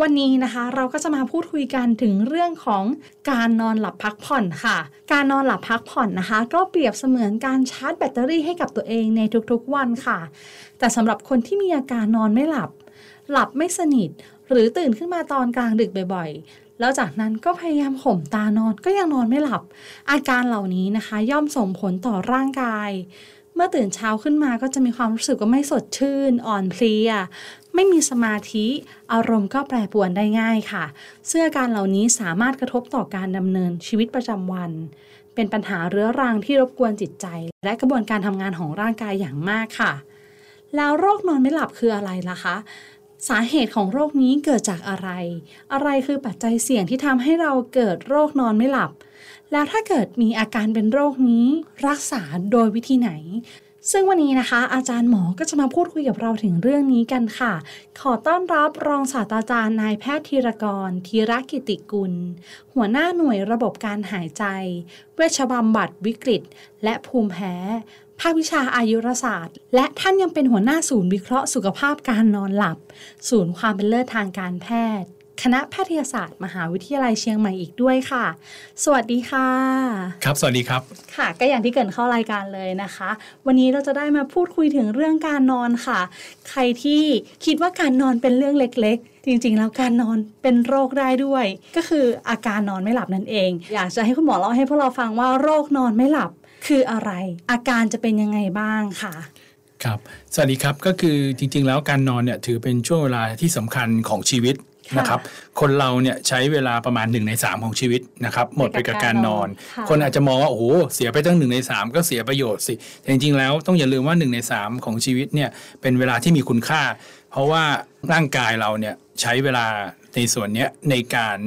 วันนี้นะคะเราก็จะมาพูดคุยกันถึงเรื่องของการนอนหลับพักผ่อนค่ะ การนอนหลับพักผ่อนนะคะ ก็เปรียบเสมือนการชาร์จแบตเตอรี่ให้กับตัวเองในทุกๆวันค่ะ แต่สำหรับคนที่มีอาการนอนไม่หลับ หลับไม่สนิท หรือตื่นขึ้นมาตอนกลางดึกบ่อยๆ แล้วจากนั้นก็พยายามข่มตานอนก็ยังนอนไม่หลับ อาการเหล่านี้นะคะ ย่อมส่งผลต่อร่างกายเมื่อตื่นเช้าขึ้นมาก็จะมีความรู้สึกว่าไม่สดชื่น อ่อนเพลีย ไม่มีสมาธิอารมณ์ก็แปรปรวนได้ง่ายค่ะซึ่งอการเหล่านี้สามารถกระทบต่อการดำเนินชีวิตประจำวัน เป็นปัญหาเรื้อรังที่รบกวนจิตใจ และกระบวนการทำงานของร่างกายอย่างมากค่ะ แล้วโรคนอนไม่หลับคืออะไรล่ะคะสาเหตุของโรคนี้เกิดจากอะไร อะไรคือปัจจัยเสี่ยงที่ทำให้เราเกิดโรคนอนไม่หลับ แล้วถ้าเกิดมีอาการเป็นโรคนี้ รักษาโดยวิธีไหน ซึ่งวันนี้นะคะ อาจารย์หมอก็จะมาพูดคุยกับเราถึงเรื่องนี้กันค่ะ ขอต้อนรับรองศาสตราจารย์นายแพทย์ธีรกรธีรกิติกุล หัวหน้าหน่วยระบบการหายใจ เวชบำบัดวิกฤต และภูมิแพ้ ภาควิชาอายุรศาสตร์ และท่านยังเป็นหัวหน้าศูนย์วิเคราะห์สุขภาพการนอนหลับ ศูนย์ความเป็นเลิศทางการแพทย์ คณะแพทยศาสตร์ มหาวิทยาลัยเชียงใหม่อีกด้วยค่ะ สวัสดีค่ะ ครับสวัสดีครับ ค่ะ ก็อย่างที่เกรินเข้ารายการเลยนะคะ วันนี้เราจะได้มาพูดคุยถึงเรื่องการนอนค่ะ ใครที่คิดว่าการนอนเป็นเรื่องเล็กๆจริงๆ แล้วการนอนเป็นโรคได้ด้วย ก็คืออาการนอนไม่หลับนั่นเอง อยากจะให้คุณหมอเล่าให้พวกเราฟังว่าโรคนอนไม่หลับคืออะไร อาการจะเป็นยังไงบ้างค่ะครับสวัสดีครับก็คือจริงๆ แล้วการนอนเนี่ยถือเป็นช่วงเวลาที่สำคัญของชีวิตค่ะ นะครับ คนเราเนี่ยใช้เวลาประมาณ 1 ใน 3 ของชีวิตนะครับหมดไปกับการนอนค่ะคนอาจจะมองว่าโอ้โหเสียไปตั้งหนึ่งใน 3 ก็เสียประโยชน์สิแต่จริงๆแล้วต้องอย่าลืมว่า 1 ใน 3 ของชีวิตเนี่ยเป็นเวลาที่มีคุณค่า เพราะว่าร่างกายเราเนี่ยใช้เวลาในส่วนเนี้ยในการ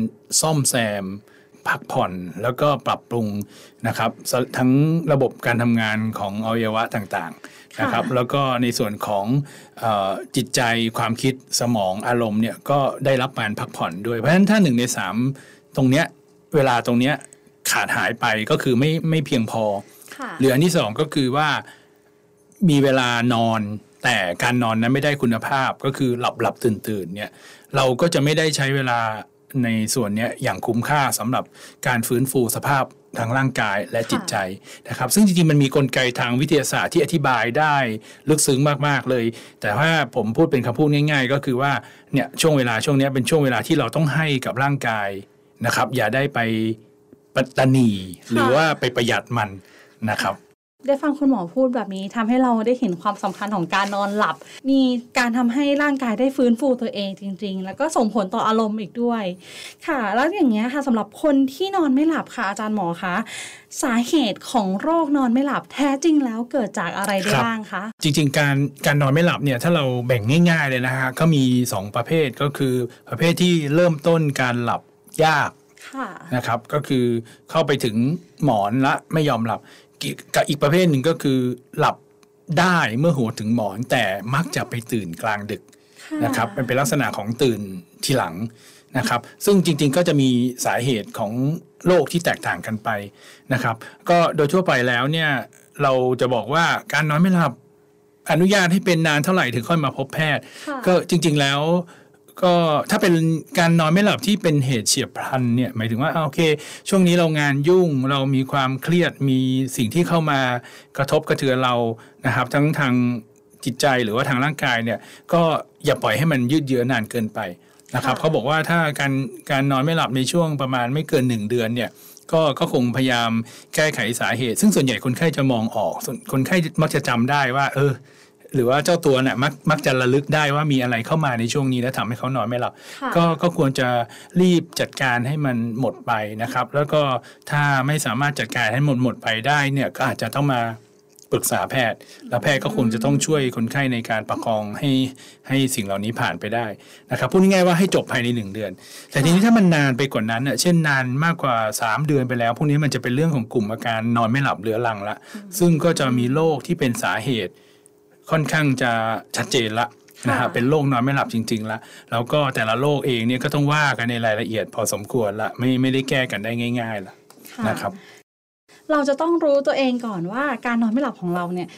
ซ่อมแซมพักผ่อนแล้วก็ปรับปรุงนะครับสทั้งระบบการทำงานของอวัยวะต่างๆ นะครับค่ะแล้วก็ในส่วนของเออจิตใจความคิดสมองอารมณ์เนี่ยก็ได้รับการพักผ่อนด้วยเพราะฉะนั้นถ้าหนึ่งในสามตรงเนี้ยเวลาตรงเนี้ยขาดหายไปก็คือไม่ไม่เพียงพอค่ะหรืออันที่สองก็คือว่ามีเวลานอนแต่การนอนนั้นไม่ได้คุณภาพก็คือหลับหลับตื่นตื่นเนี่ยเราก็จะไม่ได้ใช้เวลา ในส่วนนี้อย่างคุ้มค่าสำหรับการฟื้นฟูสภาพทางร่างกายและจิตใจนะครับ ซึ่งจริงๆ มันมีกลไกทางวิทยาศาสตร์ที่อธิบายได้ลึกซึ้งมากๆเลย แต่ว่าผมพูดเป็นคำพูดง่าย ๆ ก็คือว่าเนี่ยช่วงเวลาช่วงนี้เป็นช่วงเวลาที่เราต้องให้กับร่างกายนะครับ อย่าได้ไปปัตตนีหรือว่าไปประหยัดมันนะครับ ได้ฟังคุณหมอพูดแบบนี้ทำให้เราได้เห็นความสำคัญของการนอนหลับ มีการทำให้ร่างกายได้ฟื้นฟูตัวเองจริง ๆ แล้วก็ส่งผลต่ออารมณ์อีกด้วย ค่ะ แล้วอย่างเงี้ยค่ะสำหรับคนที่นอนไม่หลับค่ะอาจารย์หมอคะสาเหตุของโรคนอนไม่หลับแท้จริงแล้วเกิดจากอะไรได้ครับบ้างคะ จริง ๆ การการนอนไม่หลับเนี่ยถ้าเราแบ่งง่าย ๆเลยนะฮะก็มี 2 ประเภทก็คือประเภทที่เริ่มต้นการหลับยากค่ะนะครับก็คือเข้าไปถึงหมอนและไม่ยอมหลับ กิกับอีกประเภทหนึ่งก็คือหลับได้เมื่อหัวถึงหมอนแต่มักจะไปตื่นกลางดึกนะครับมันเป็นลักษณะของตื่นทีหลังนะครับ ซึ่งจริงๆก็จะมีสาเหตุของโรคที่แตกต่างกันไปนะครับ ก็โดยทั่วไปแล้วเนี่ยเราจะบอกว่าการนอนไม่หลับอนุญาตให้เป็นนานเท่าไหร่ถึงค่อยมาพบแพทย์ค่ะก็จริง ๆแล้ว ก็ถ้าเป็นการนอนไม่หลับที่เป็นเหตุเฉียบพลันเนี่ยหมายถึงว่าอ่าโอเค ช่วงนี้เรางานยุ่งเรามีความเครียดมีสิ่งที่เข้ามากระทบกระเทือนเรานะครับ ทั้งทางจิตใจหรือว่าทางร่างกายเนี่ยก็อย่าปล่อยให้มันยืดเยื้อนานเกินไปนะครับค่ะเขาบอกว่าถ้าการการนอนไม่หลับในช่วงประมาณไม่เกินหนึ่งเดือนเนี่ยก็ก็คงพยายามแก้ไขสาเหตุ ซึ่งส่วนใหญ่คนไข้จะมองออกส่วนคนไข้มักจะจำได้ว่า เออ หรือว่าเจ้าตัวเนี่ยมักมักจะระลึกได้ว่ามีอะไรเข้ามาในช่วงนี้แล้วทำให้เขานอนไม่หลับค่ะก็ก็ควรจะรีบจัดการให้มันหมดไปนะครับ แล้วก็ถ้าไม่สามารถจัดการให้หมดหมดไปได้เนี่ยก็อาจจะต้องมาปรึกษาแพทย์ แล้วแพทย์ก็คงจะต้องช่วยคนไข้ในการประคองให้ให้สิ่งเหล่านี้ผ่านไปได้นะครับพูดง่ายๆว่าให้จบภายในหนึ่งเดือน แต่ทีนี้ถ้ามันนานไปกว่านั้นเน่ะเช่นนานมากกว่า 3 เดือนไปแล้ว พวกนี้มันจะเป็นเรื่องของกลุ่มอาการนอนไม่หลับเรื้อรังละ ซึ่งก็จะมีโรคที่เป็นสาเหตุ ค่อนข้างจะชัดเจนละนะฮะค่ะเป็นโรคนอนไม่หลับจริงๆละแล้วก็แต่ละโรคเองเนี่ยก็ต้องว่ากันในรายละเอียดพอสมควรละไม่ไม่ได้แก้กันได้ง่าย ๆละค่ะนะครับ เราจะต้องรู้ตัวเองก่อนว่าการนอนไม่หลับของเราเนี่ย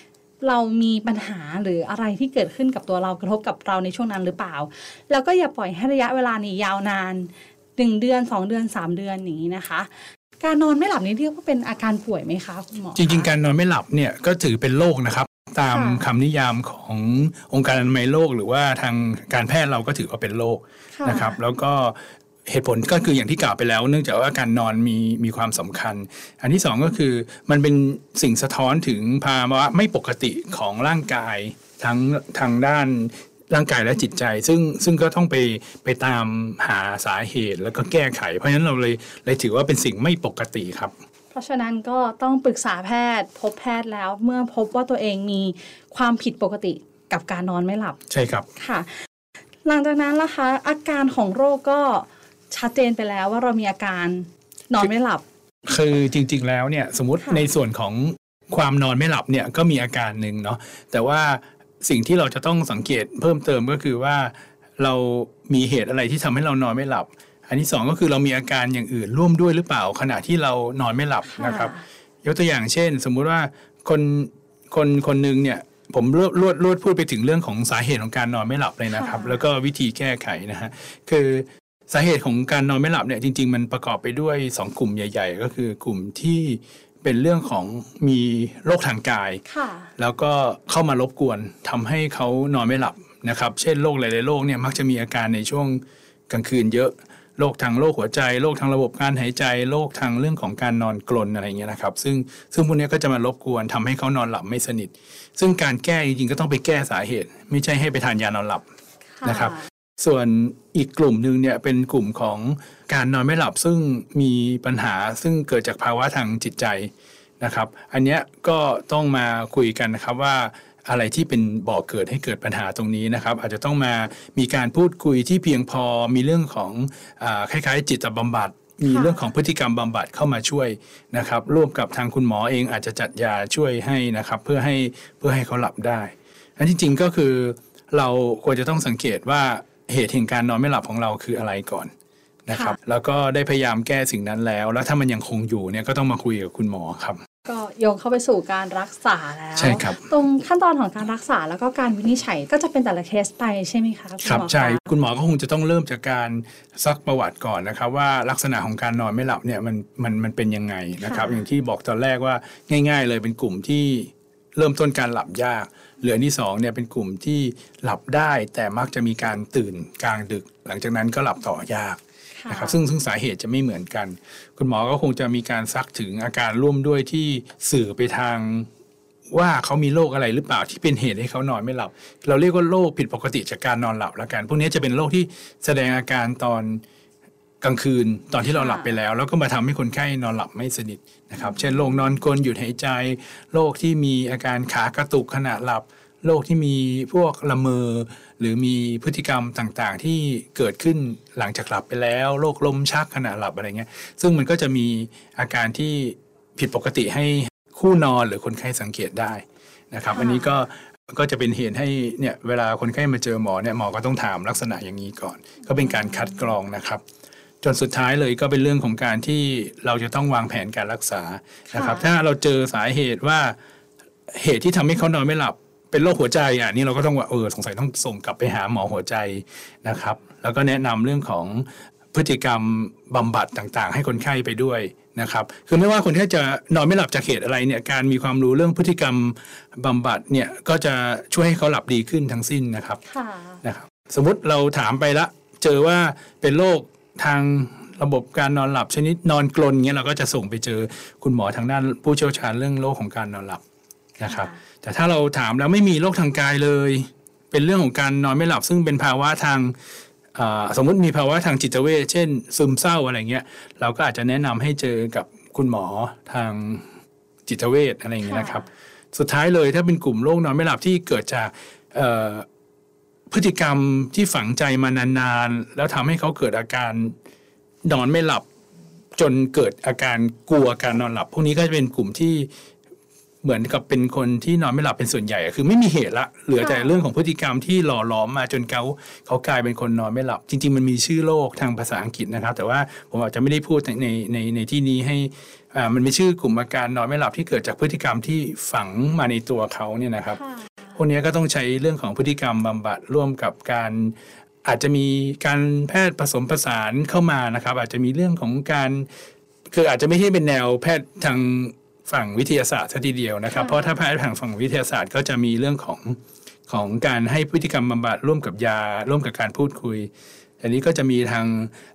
เรามีปัญหาหรืออะไรที่เกิดขึ้นกับตัวเรากระทบกับเราในช่วงนั้นหรือเปล่า แล้วก็อย่าปล่อยให้ระยะเวลานี้ยาวนานหนึ่งเดือนสองเดือนสามเดือนอย่างนี้นะคะ การนอนไม่หลับนี่เรียกว่าเป็นอาการป่วยไหมคะคุณหมอจริงๆ การนอนไม่หลับเนี่ยก็ถือเป็นโรคนะครับ ตามค่ะคำนิยามขององค์การอนามัยโลก หรือว่าทางการแพทย์เราก็ถือว่าเป็นโรคค่ะนะครับ แล้วก็เหตุผลก็คืออย่างที่กล่าวไปแล้ว เนื่องจากว่าการนอนมีมีความสำคัญ อันที่สองก็คือมันเป็นสิ่งสะท้อนถึงภาวะไม่ปกติของร่างกายทั้งทางด้านร่างกายและจิตใจ ซึ่งซึ่งก็ต้องไปไปตามหาสาเหตุแล้วก็แก้ไข เพราะฉะนั้นเราเลยเลยถือว่าเป็นสิ่งไม่ปกติครับเพ ราะฉะนั้นก็ต้องปรึกษาแพทย์ พบแพทย์แล้วเมื่อพบว่าตัวเองมีความผิดปกติกับการนอนไม่หลับ ใช่ครับค่ะ หลังจากนั้นล่ะคะอาการของโรคก็ชัดเจนไปแล้วว่าเรามีอาการนอนไม่หลับ คือจริง ๆ แล้วเนี่ยสมมติค่ะในส่วนของความนอนไม่หลับเนี่ยก็มีอาการหนึ่งเนาะแต่ว่าสิ่งที่เราจะต้องสังเกตเพิ่มเติมก็คือว่าเรามีเหตุอะไรที่ทำให้เรานอนไม่หลับ อันที่สองก็คือเรามีอาการอย่างอื่นร่วมด้วยหรือเปล่า ขณะที่เรานอนไม่หลับนะครับ ยกตัวอย่างเช่น สมมุติว่าคนคนคนหนึ่งเนี่ยผมรวดรวดรวดพูดไปถึงเรื่องของสาเหตุของการนอนไม่หลับเลยนะครับค่ะแล้วก็วิธีแก้ไขนะฮะคือสาเหตุของการนอนไม่หลับเนี่ยจริง ๆ มันประกอบไปด้วย 2 กลุ่มใหญ่ ๆ ก็คือกลุ่มที่เป็นเรื่องของมีโรคทางกายค่ะแล้วก็เข้ามารบกวนทำให้เขานอนไม่หลับนะครับ เช่นโรคหลายๆโรคเนี่ยมักจะมีอาการในช่วงกลางคืนเยอะ โรคทางโรคหัวใจโรคทางระบบการหายใจโรคทางเรื่องของการนอนกลนอะไรเงี้ยนะครับ ซึ่งซึ่งพวกเนี้ยก็จะมารบกวนทำให้เขานอนหลับไม่สนิท ซึ่งการแก้จริงๆก็ต้องไปแก้สาเหตุ ไม่ใช่ให้ไปทานยานอนหลับนะครับส่วนอีกกลุ่มหนึ่งเนี่ยเป็นกลุ่มของการนอนไม่หลับซึ่งมีปัญหาซึ่งเกิดจากภาวะทางจิตใจนะครับ อันเนี้ยก็ต้องมาคุยกันนะครับว่า อะไรที่เป็นบ่อกเกิดให้เกิดปัญหาตรงนี้นะครับ อาจจะต้องมามีการพูดคุยที่เพียงพอมีเรื่องของอคล้ายๆ จิตบำบัดมีเรื่องของพฤติกรรมบำบัดเข้ามาช่วยนะครับร่วมกับทางคุณหมอเองอาจจะจัดยาช่วยให้นะครับเพื่อให้เพื่อให้เขาหลับได้อันที่จริงก็คือเราควรจะต้องสังเกตว่าเหตุแห่งการนอนไม่หลับของเราคืออะไรก่อน นะครับค่ะแล้วก็ได้พยายามแก้สิ่งนั้นแล้ว แล้วถ้ามันยังคงอยู่เนี่ยก็ต้องมาคุยกับคุณหมอครับ ก็โยงเข้าไปสู่การรักษาแล้วใช่ครับตรงขั้นตอนของการรักษาแล้วก็การวินิจฉัยก็จะเป็นแต่ละเคสไปใช่ไหมคะณครับหมอใช่ะคุณหมอก็คงจะต้องเริ่มจากการซักประวัติก่อนนะครับ ว่าลักษณะของการนอนไม่หลับเนี่ยมันมันมันเป็นยังไงนะครับ อย่างที่บอกตอนแรกว่าง่าย ๆ เลยเป็นกลุ่มที่เริ่มต้นการหลับยากเหลืออนที่สองเนี่ยเป็นกลุ่มที่หลับได้แต่มักจะมีการตื่นกลางดึก หลังจากนั้นก็หลับต่อยากค่ะ นะครับซึ่งซึ่งสาเหตุจะไม่เหมือนกัน คุณหมอก็คงจะมีการซักถึงอาการร่วมด้วยที่สื่อไปทางว่าเขามีโรคอะไรหรือเปล่าที่เป็นเหตุให้เขานอนไม่หลับ เราเรียกว่าโรคผิดปกติจากการนอนหลับแล้วกันพวกนี้จะเป็นโรคที่แสดงอาการตอนกลางคืนตอนที่เราหลับไปแล้ว แล้วก็มาทำให้คนไข้นอนหลับไม่สนิทนะครับ เช่นโรคนอนกลนหยุดหายใจโรคที่มีอาการขากระตุกขณะหลับ โรคที่มีพวกละเมอหรือมีพฤติกรรมต่างๆ ที่เกิดขึ้นหลังจากหลับไปแล้วโรคลมชักขณะหลับอะไรเงี้ย ซึ่งมันก็จะมีอาการที่ผิดปกติให้คู่นอนหรือคนไข้สังเกตได้นะครับค่ะอันนี้ก็ก็จะเป็นเหตุให้เนี่ยเวลาคนไข้มาเจอหมอเนี่ยหมอก็ต้องถามลักษณะอย่างนี้ก่อน ก็เป็นการคัดกรองนะครับจนสุดท้ายเลยก็เป็นเรื่องของการที่เราจะต้องวางแผนการรักษานะครับค่ะถ้าเราเจอสาเหตุว่าเหตุที่ทำให้เขานอนไม่หลับ เป็นโรคหัวใจอะนี่เราก็ต้องว่าเออสงสัยต้องส่งกลับไปหาหมอหัวใจนะครับ แล้วก็แนะนำเรื่องของพฤติกรรมบำบัดต่างๆ ให้คนไข้ไปด้วยนะครับ คือไม่ว่าคนที่จะนอนไม่หลับจากเหตุอะไรเนี่ยการมีความรู้เรื่องพฤติกรรมบำบัดเนี่ยก็จะช่วยให้เขาหลับดีขึ้นทั้งสิ้นนะครับค่ะนะครับ สมมุติเราถามไปละ เจอว่าเป็นโรคทางระบบการนอนหลับชนิดนอนกลนเงี้ยเราก็จะส่งไปเจอคุณหมอทางด้านผู้เชี่ยวชาญเรื่องโรคของการนอนหลับนะครับ แต่ถ้าเราถามแล้วไม่มีโรคทางกายเลย เป็นเรื่องของการนอนไม่หลับ ซึ่งเป็นภาวะทางสมมติมีภาวะทางจิตเวชเช่น ซึมเศร้าอะไรเงี้ย เราก็อาจจะแนะนำให้เจอกับคุณหมอทางจิตเวชอะไรอย่างเงี้ยนะครับ สุดท้ายเลยถ้าเป็นกลุ่มโรคนอนไม่หลับที่เกิดจากพฤติกรรมที่ฝังใจมานานๆ แล้วทำให้เขาเกิดอาการนอนไม่หลับ จนเกิดอาการกลัวการนอนหลับ พวกนี้ก็จะเป็นกลุ่มที่ เหมือนกับเป็นคนที่นอนไม่หลับเป็นส่วนใหญ่อะคือไม่มีเหตุละเหลือแต่เรื่องของพฤติกรรมที่หล่อหลอมมาจนเขาเขากลายเป็นคนนอนไม่หลับ จริง ๆ มันมีชื่อโรคทางภาษาอังกฤษนะครับ แต่ว่าผมอาจจะไม่ได้พูดในในในที่นี้ให้อ่ามันมีชื่อกลุ่มอาการนอนไม่หลับที่เกิดจากพฤติกรรมที่ฝังมาในตัวเขาเนี่ยนะครับค่ะพวกนี้ก็ต้องใช้เรื่องของพฤติกรรมบำบัดร่วมกับการอาจจะมีการแพทย์ผสมผสานเข้ามานะครับ อาจจะมีเรื่องของการคืออาจจะไม่ใช่เป็นแนวแพทย์ทาง ฝั่งวิทยาศาสตร์ซะทีเดียวนะครับค่ะเพราะถ้าแพทย์ทางฝั่งวิทยาศาสตร์ก็จะมีเรื่องของของการให้พฤติกรรมบำบัดร่วมกับยา ร่วมกับการพูดคุย อันนี้ก็จะมีทาง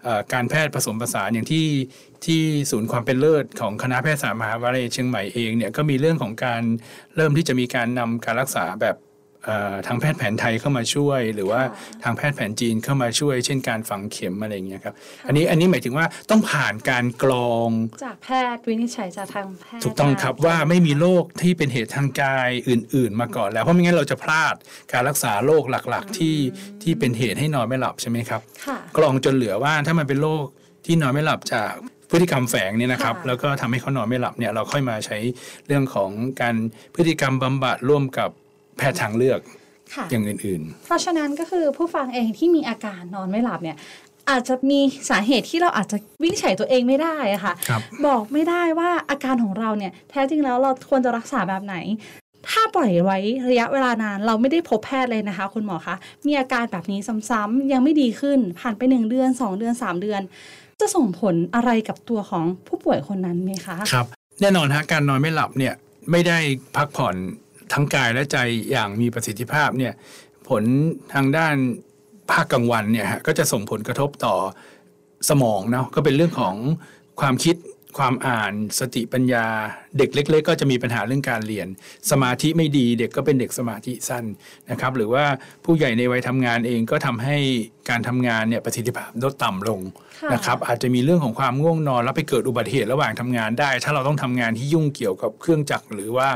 เอ่อการแพทย์ผสมผสานอย่างที่ที่ศูนย์ความเป็นเลิศของคณะแพทยศาสตร์มหาวิทยาลัยเชียงใหม่เองเนี่ยก็มีเรื่องของการเริ่มที่จะมีการนำการรักษาแบบเอ่อ ทางแพทย์แผนไทยเข้ามาช่วย หรือว่าทางแพทย์แผนจีนเข้ามาช่วย เช่นการฝังเข็มอะไรอย่างเงี้ยครับอันนี้อันนี้หมายถึงว่าต้องผ่านการกรองจากแพทย์วินิจฉัยจากทางแพทย์ถูกต้องครับว่าไม่มีโรคที่เป็นเหตุทางกายอื่น ๆ มาก่อนแล้วเพราะไม่งั้นเราจะพลาดการรักษาโรคหลักๆ ที่ที่เป็นเหตุให้นอนไม่หลับใช่ไหมครับค่ะกรองจนเหลือว่าถ้ามันเป็นโรคที่นอนไม่หลับจากพฤติกรรมแฝงเนี่ยนะครับค่ะแล้วก็ทำให้เขานอนไม่หลับเนี่ยเราค่อยมาใช้เรื่องของการพฤติกรรมบำบัดร่วมกับ แพทย์ทางเลือกค่ะอย่างอื่นเพราะฉะนั้นก็คือผู้ฟังเองที่มีอาการนอนไม่หลับเนี่ยอาจจะมีสาเหตุที่เราอาจจะวินิจฉัยตัวเองไม่ได้อะค่ะๆครับบอกไม่ได้ว่าอาการของเราเนี่ยแท้จริงแล้วเราควรจะรักษาแบบไหน ถ้าปล่อยไว้ระยะเวลานานเราไม่ได้พบแพทย์เลยนะคะ คุณหมอคะมีอาการแบบนี้ซ้ำๆยังไม่ดีขึ้นผ่านไปหนึ่งเดือนสองเดือนสามเดือน จะส่งผลอะไรกับตัวของผู้ป่วยคนนั้นไหมคะครับ แน่นอนฮะการนอนไม่หลับเนี่ยไม่ได้พักผ่อน ทั้งกายและใจอย่างมีประสิทธิภาพเนี่ยผลทางด้านภาคกลางวันเนี่ยฮะก็จะส่งผลกระทบต่อสมองเนาะก็เป็นเรื่องของความคิด ความอ่านสติปัญญา เด็กเล็ก ๆ ก็จะมีปัญหาเรื่องการเรียน สมาธิไม่ดีเด็กก็เป็นเด็กสมาธิสั้นนะครับ หรือว่าผู้ใหญ่ในวัยทำงานเองก็ทำให้การทำงานเนี่ยประสิทธิภาพลดต่ำลงค่ะนะครับ อาจจะมีเรื่องของความง่วงนอน แล้วไปเกิดอุบัติเหตุระหว่างทำงานได้ ถ้าเราต้องทำงานที่ยุ่งเกี่ยวกับเครื่องจักรหรือว่า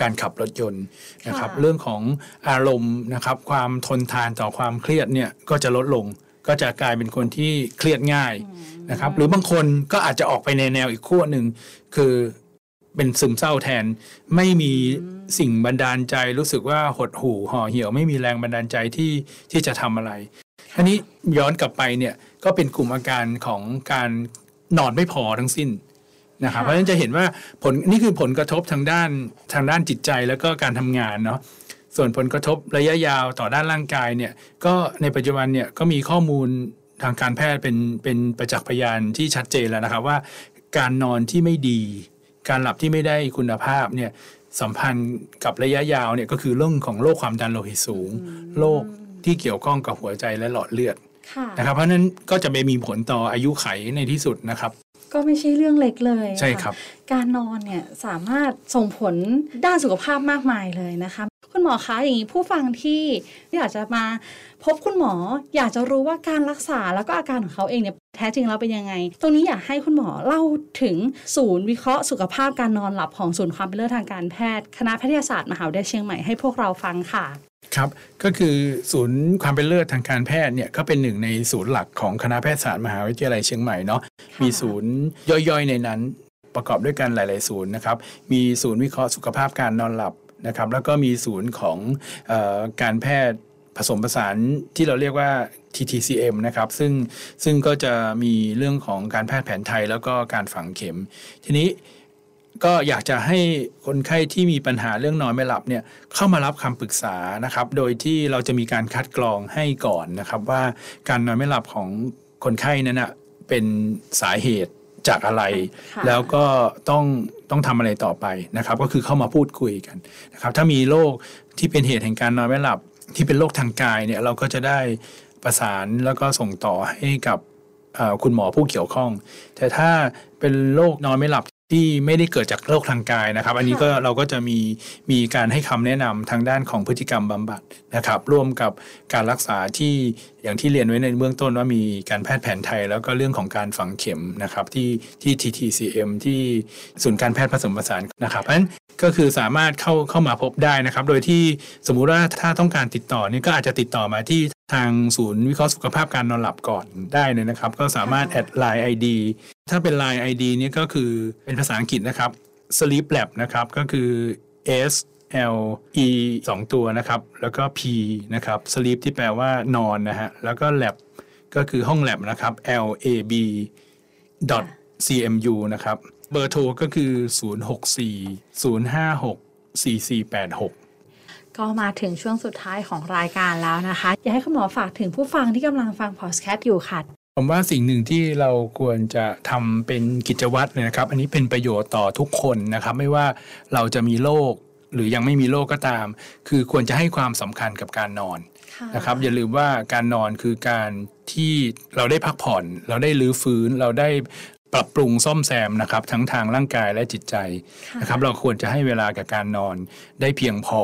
การขับรถยนต์นะครับค่ะเรื่องของอารมณ์นะครับ ความทนทานต่อความเครียดเนี่ยก็จะลดลง ก็จะกลายเป็นคนที่เครียดง่ายนะครับ หรือบางคนก็อาจจะออกไปในแนวอีกขั้วหนึ่งคือเป็นซึมเศร้าแทน ไม่มีสิ่งบันดาลใจรู้สึกว่าหดหู่ห่อเหี่ยวไม่มีแรงบันดาลใจที่ที่จะทำอะไรอันนี้ย้อนกลับไปเนี่ยก็เป็นกลุ่มอาการของการนอนไม่พอทั้งสิ้นนะครับค่ะเพราะฉะนั้นจะเห็นว่าผลนี่คือผลกระทบทางด้านทางด้านจิตใจแล้วก็การทำงานเนาะ ส่วนผลกระทบระยะยาวต่อด้านร่างกายเนี่ยก็ในปัจจุบันเนี่ยก็มีข้อมูลทางการแพทย์เป็นเป็นประจักษ์พยานที่ชัดเจนแล้วนะครับว่าการนอนที่ไม่ดี การหลับที่ไม่ได้คุณภาพเนี่ยสัมพันธ์กับระยะยาวเนี่ยก็คือเรื่องของโรคความดันโลหิตสูงโรคที่เกี่ยวข้องกับหัวใจและหลอดเลือดค่ะนะครับเพราะฉะนั้นก็จะไปมีผลต่ออายุไขในที่สุดนะครับ ก็ไม่ใช่เรื่องเล็กเลยใช่ะครับ การนอนเนี่ยสามารถส่งผลด้านสุขภาพมากมายเลยนะคะ คุณหมอคะอย่างนี้ผู้ฟังที่อยากจะมาพบคุณหมอ อยากจะรู้ว่าการรักษาแล้วก็อาการของเขาเองเนี่ยแท้จริงแล้วเป็นยังไง ตรงนี้อยากให้คุณหมอเล่าถึงศูนย์วิเคราะห์สุขภาพการนอนหลับของศูนย์ความเป็นเลิศทางการแพทย์ คณะแพทยศาสตร์มหาวิทยาลัยเชียงใหม่ให้พวกเราฟังค่ะครับก็คือศูนย์ความเป็นเลิศทางการแพทย์เนี่ยก็เป็นหนึ่งในศูนย์หลักของคณะแพทยศาสตร์มหาวิทยาลัยเชียงใหม่เนาะมีศูนย์ย่อยๆในนั้นประกอบด้วยกันหลาย ๆ ศูนย์นะครับ มีศูนย์วิเคราะห์สุขภาพการนอนหลับ นะครับแล้วก็มีศูนย์ของออการแพทย์ผสมผสานที่เราเรียกว่า TTCM นะครับซึ่งซึ่งก็จะมีเรื่องของการแพทย์แผนไทยแล้วก็การฝังเข็ม ทีนี้ก็อยากจะให้คนไข้ที่มีปัญหาเรื่องนอนไม่หลับเนี่ยเข้ามารับคำปรึกษานะครับ โดยที่เราจะมีการคัดกรองให้ก่อนนะครับ ว่าการนอนไม่หลับของคนไข้นั้นนะเป็นสาเหตุ จากอะไรค่ะแล้วก็ต้องต้องทำอะไรต่อไปนะครับ ก็คือเข้ามาพูดคุยกันนะครับ ถ้ามีโรคที่เป็นเหตุแห่งการนอนไม่หลับที่เป็นโรคทางกายเนี่ยเราก็จะได้ประสานแล้วก็ส่งต่อให้กับเอ่อคุณหมอผู้เกี่ยวข้อง แต่ถ้าเป็นโรคนอนไม่หลับที่ไม่ได้เกิดจากโรคทางกายนะครับ อันนี้ก็เราก็จะมีมีการให้คำแนะนำทางด้านของพฤติกรรมบำบัดนะครับ ร่วมกับการรักษาที่ อย่างที่เรียนไว้ในเบื้องต้นว่ามีการแพทย์แผนไทย แล้วก็เรื่องของการฝังเข็มนะครับที่ที่ TTCM ที่ศูนย์การแพทย์ผสมผสานนะครับเพราะฉะนั้นก็คือสามารถเข้าเข้ามาพบได้นะครับ โดยที่สมมุติว่าถ้าต้องการติดต่อนี่ก็อาจจะติดต่อมาที่ทางศูนย์วิเคราะห์สุขภาพการนอนหลับก่อนได้เลยนะครับ ก็สามารถแอดไลน์ ID ถ้าเป็น Line ID เนี่ก็คือเป็นภาษาอังกฤษนะครับ Sleep Lab นะครับก็คือ S L E 2 ตัวนะครับ แล้วก็ P นะครับ Sleep ที่แปลว่านอนนะฮะ แล้วก็ Lab ก็คือห้อง Lab นะครับ L A B dot C M U นะครับ เบอร์โทรก็คือ 064 056 4486ก็มาถึงช่วงสุดท้ายของรายการแล้วนะคะ อยากให้คุณหมอฝากถึงผู้ฟังที่กำลังฟังพอดแคสต์อยู่ค่ะ ผมว่าสิ่งหนึ่งที่เราควรจะทำเป็นกิจวัตรเลยนะครับ อันนี้เป็นประโยชน์ต่อทุกคนนะครับ ไม่ว่าเราจะมีโรค หรือยังไม่มีโรคก็ตาม คือควรจะให้ความสำคัญกับการนอนนะครับอย่าลืมว่าการนอนคือการที่เราได้พักผ่อน เราได้รื้อฟื้นเราได้ปรับปรุงซ่อมแซมนะครับทั้งทางร่างกายและจิตใจนะครับเราควรจะให้เวลากับการนอนได้เพียงพอ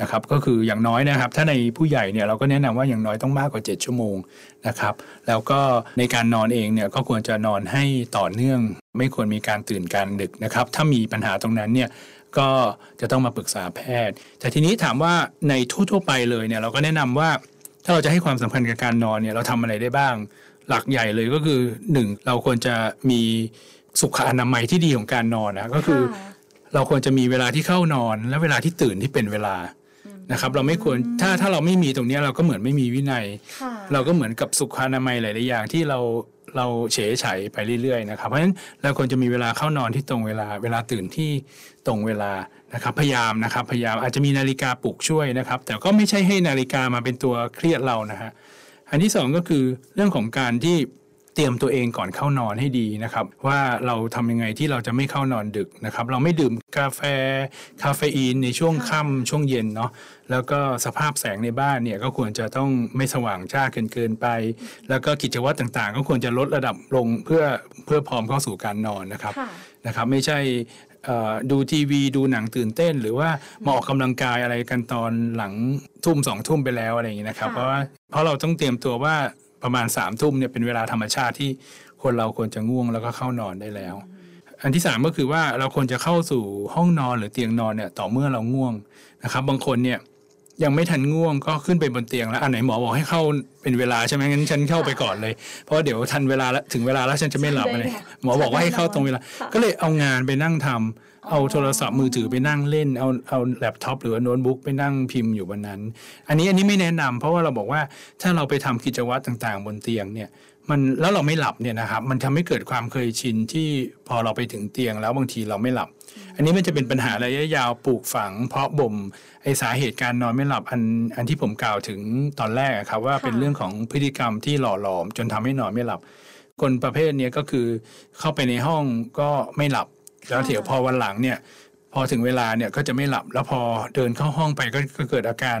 นะครับก็คืออย่างน้อยนะครับ ถ้าในผู้ใหญ่เนี่ยเราก็แนะนำว่าอย่างน้อยต้องมากกว่า 7 ชั่วโมงนะครับแล้วก็ในการนอนเองเนี่ยก็ควรจะนอนให้ต่อเนื่อง ไม่ควรมีการตื่นกลารดึกนะครับถ้ามีปัญหาตรงนั้นเนี่ย ก็จะต้องมาปรึกษาแพทย์ แต่ทีนี้ถามว่าในทั่วๆไปเลยเนี่ยเราก็แนะนำว่าถ้าเราจะให้ความสำคัญกับการนอนเนี่ยเราทำอะไรได้บ้าง หลักใหญ่เลยก็คือหนึ่งเราควรจะมีสุขอนามัยที่ดีของการนอนนะก็คือ เราควรจะมีเวลาที่เข้านอน และเวลาที่ตื่นที่เป็นเวลา นะครับ เราไม่ควรถ้าถ้าเราไม่มีตรงเนี้ยเราก็เหมือนไม่มีวินัยค่ะเราก็เหมือนกับสุขอนามัยหลายๆอย่างที่เราเราเฉยไฉไปเรื่อยๆนะครับ เพราะฉะนั้นเราควรจะมีเวลาเข้านอนที่ตรงเวลา เวลาตื่นที่ตรงเวลานะครับ พยายามนะครับ พยายามอาจจะมีนาฬิกาปลุกช่วยนะครับ แต่ก็ไม่ใช่ให้นาฬิกามาเป็นตัวเครียดเรานะฮะอันที่สองก็คือเรื่องของการที่ เตรียมตัวเองก่อนเข้านอนให้ดีนะครับว่าเราทำยังไงที่เราจะไม่เข้านอนดึกนะครับเราไม่ดื่มกาแฟคาเฟอีนในช่วงค่ำช่วงเย็นเนาะแล้วก็สภาพแสงในบ้านเนี่ยก็ควรจะต้องไม่สว่างจ้าเกินเกินไป แล้วก็กิจวัตรต่างๆ ก็ควรจะลดระดับลงเพื่อเพื่อพร้อมเข้าสู่การนอนนะครับค่ะนะครับไม่ใช่เอ่อดูทีวีดูหนังตื่นเต้น หรือว่ามาออกกำลังกายอะไรกันตอนหลังทุ่มสองทุ่มไปแล้วอะไรอย่างนี้นะครับค่ะเพราะว่าเพราะเราต้องเตรียมตัวว่า ประมาณสามทุ่มเนี่ยเป็นเวลาธรรมชาติที่คนเราควรจะง่วงแล้วก็เข้านอนได้แล้ว อันที่สามก็คือว่าเราควรจะเข้าสู่ห้องนอนหรือเตียงนอนเนี่ยต่อเมื่อเราง่วงนะครับ บางคนเนี่ย ยังไม่ทันง่วงก็ขึ้นไปบนเตียงแล้วอันไหนหมอบอกให้เข้าเป็นเวลาใช่ไหมงั้นฉันเข้าไปก่อนเลย เพราะเดี๋ยวทันเวลาแล้วถึงเวลาแล้วฉันจะไม่หลับอะไรใช่ค่ะหมอบอกว่าให้เข้าตรงเวลาค่ะก็เลยเอางานไปนั่งทำเอาโทรศัพท์มือถือไปนั่งเล่นเอาเอาแล็ปท็อปหรือว่าโน้ตบุ๊กไปนั่งพิมพ์อยู่บนนั้น อันนี้อันนี้ไม่แนะนำเพราะว่าเราบอกว่าถ้าเราไปทำกิจวัตรต่างๆ บนเตียงเนี่ย มันแล้วเราไม่หลับเนี่ยนะครับมันทำให้เกิดความเคยชินที่พอเราไปถึงเตียงแล้วบางทีเราไม่หลับ อันนี้มันจะเป็นปัญหาระยะยาวปลูกฝัง เพราะบ่มไอสาเหตุการนอนไม่หลับอันอันที่ผมกล่าวถึงตอนแรกครับว่าเป็นเรื่องของพฤติกรรมที่หล่อหลอม จนทำให้นอนไม่หลับ คนประเภทนี้ก็คือเข้าไปในห้องก็ไม่หลับ แล้วเดี๋ยวพอวันหลังเนี่ยพอถึงเวลาเนี่ยก็จะไม่หลับแล้วพอเดินเข้าห้องไปก็เกิดอาการ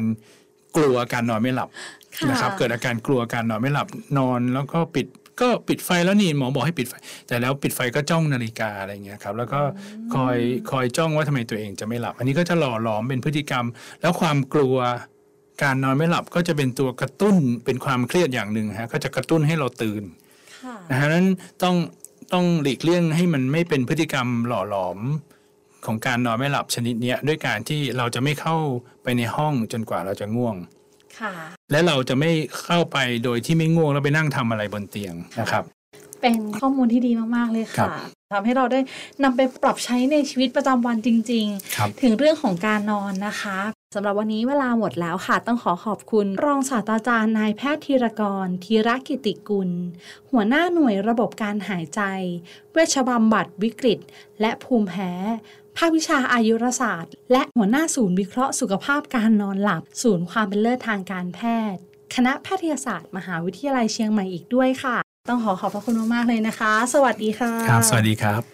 กลัวการนอนไม่หลับค่ะนะครับ เกิดอาการกลัวการนอนไม่หลับนอนแล้วก็ปิดก็ปิดไฟแล้วนี่หมอบอกให้ปิดไฟ แต่แล้วปิดไฟก็จ้องนาฬิกาอะไรเงี้ยครับแล้วก็คอยคอยจ้องว่าทำไมตัวเองจะไม่หลับ อันนี้ก็จะหล่อหลอมเป็นพฤติกรรม แล้วความกลัวการนอนไม่หลับก็จะเป็นตัวกระตุ้นเป็นความเครียดอย่างหนึ่งฮะก็จะกระตุ้นให้เราตื่นค่ะนะฮะนั้นต้องต้องหลีกเลี่ยงให้มันไม่เป็นพฤติกรรมหล่อหลอม ของการนอนไม่หลับชนิดเนี้ยด้วยการที่เราจะไม่เข้าไปในห้องจนกว่าเราจะง่วงค่ะและเราจะไม่เข้าไปโดยที่ไม่ง่วงแล้วไปนั่งทำอะไรบนเตียงนะครับ เป็นข้อมูลที่ดีมาก ๆ เลยครัค่ะบทำให้เราได้นำไปปรับใช้ในชีวิตประจำวันจริงครับๆถึงเรื่องของการนอนนะคะสำหรับวันนี้เวลาหมดแล้วค่ะ ต้องขอขอบคุณรองศาสตราจารย์นายแพทย์ธีรกรธีรกิติกุล หัวหน้าหน่วยระบบการหายใจ เวชบำบัดวิกฤต และภูมิแพ้ ภาควิชาอายุรศาสตร์ และหัวหน้าศูนย์วิเคราะห์สุขภาพการนอนหลับ ศูนย์ความเป็นเลิศทางการแพทย์ คณะแพทยศาสตร์ มหาวิทยาลัยเชียงใหม่อีกด้วยค่ะ ต้องขอขอบพระคุณมากๆเลยนะคะ สวัสดีค่ะ ครับ สวัสดีครับ